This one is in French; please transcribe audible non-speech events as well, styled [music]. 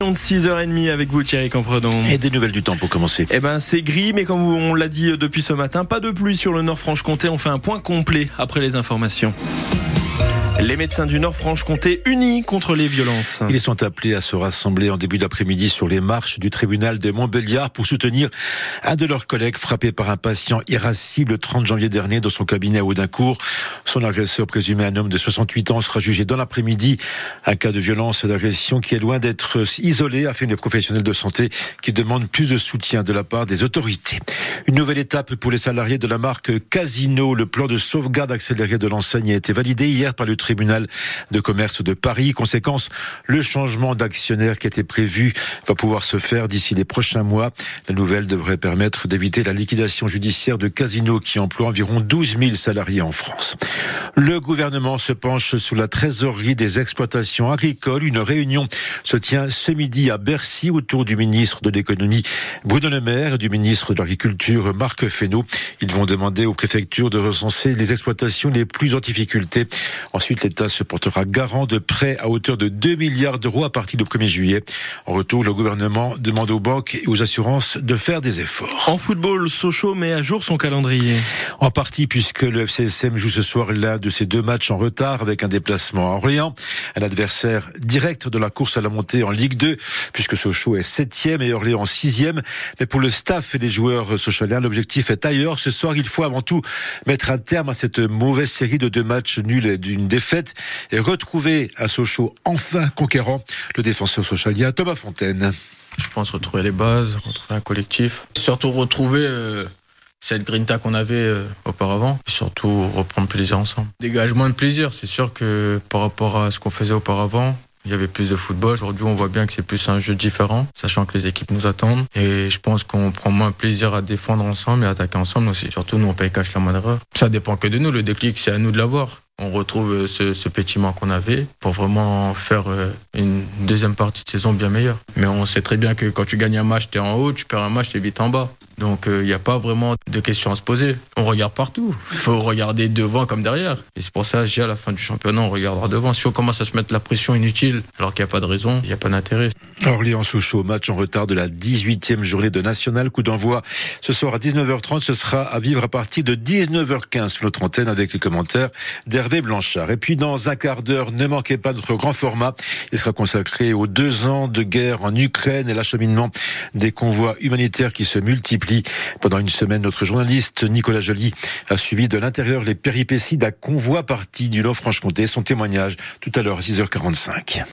de 6h30 avec vous Thierry Campredon. Et des nouvelles du temps pour commencer. Eh ben c'est gris mais comme on l'a dit depuis ce matin, pas de pluie sur le nord Franche-Comté. On fait un point complet après les informations. Les médecins du Nord-Franche-Comté unis contre les violences. Ils sont appelés à se rassembler en début d'après-midi sur les marches du tribunal de Montbéliard pour soutenir un de leurs collègues frappé par un patient irascible le 30 janvier dernier dans son cabinet à Audincourt. Son agresseur présumé un homme de 68 ans sera jugé dans l'après-midi. Un cas de violence et d'agression qui est loin d'être isolé, affirment les professionnels de santé qui demandent plus de soutien de la part des autorités. Une nouvelle étape pour les salariés de la marque Casino. Le plan de sauvegarde accéléré de l'enseigne a été validé hier par le tribunal de commerce de Paris. Conséquence, le changement d'actionnaire qui était prévu va pouvoir se faire d'ici les prochains mois. La nouvelle devrait permettre d'éviter la liquidation judiciaire de Casino qui emploie environ 12 000 salariés en France. Le gouvernement se penche sur la trésorerie des exploitations agricoles. Une réunion se tient ce midi à Bercy autour du ministre de l'économie Bruno Le Maire et du ministre de l'agriculture Marc Fesneau. Ils vont demander aux préfectures de recenser les exploitations les plus en difficulté. Ensuite, l'État se portera garant de prêts à hauteur de 2 milliards d'euros à partir du 1er juillet. En retour, le gouvernement demande aux banques et aux assurances de faire des efforts. En football, Sochaux met à jour son calendrier. En partie puisque le FCSM joue ce soir l'un de ses deux matchs en retard avec un déplacement à Orléans, un adversaire direct de la course à la montée en Ligue 2 puisque Sochaux est septième et Orléans sixième. Mais pour le staff et les joueurs sochaliens, l'objectif est ailleurs. Ce soir, il faut avant tout mettre un terme à cette mauvaise série de deux matchs nuls et d'une défaite et retrouver à Sochaux enfin conquérant le défenseur socialien Thomas Fontaine. Je pense retrouver les bases, retrouver un collectif, surtout retrouver euh, cette grinta qu'on avait euh, auparavant, et surtout reprendre plaisir ensemble. Dégagement de plaisir, c'est sûr que par rapport à ce qu'on faisait auparavant, il y avait plus de football. Aujourd'hui, on voit bien que c'est plus un jeu différent, sachant que les équipes nous attendent. Et je pense qu'on prend moins plaisir à défendre ensemble et à attaquer ensemble aussi. Surtout, nous, on paye cash la moindre erreur. Ça dépend que de nous. Le déclic, c'est à nous de l'avoir. On retrouve ce, ce pétiment qu'on avait pour vraiment faire euh, une deuxième partie de saison bien meilleure. Mais on sait très bien que quand tu gagnes un match, tu es en haut, tu perds un match, tu es vite en bas. Donc il n'y a pas vraiment de questions à se poser. On regarde partout. Il [laughs] faut regarder devant comme derrière. Et c'est pour ça que à la fin du championnat, on regardera devant. Si on commence à se mettre la pression inutile alors qu'il n'y a pas de raison, il n'y a pas d'intérêt. Orléans Sochaux, match en retard de la 18e journée de National. Coup d'envoi ce soir à 19h30. Ce sera à vivre à partir de 19h15 sur notre antenne avec les commentaires d'Hervé Blanchard. Et puis dans un quart d'heure, ne manquez pas notre grand format. Il sera consacré aux deux ans de guerre en Ukraine et l'acheminement des convois humanitaires qui se multiplient. Pendant une semaine, notre journaliste Nicolas Joly a suivi de l'intérieur les péripéties d'un convoi parti du Nord-Franche-Comté. Son témoignage tout à l'heure, 6h45.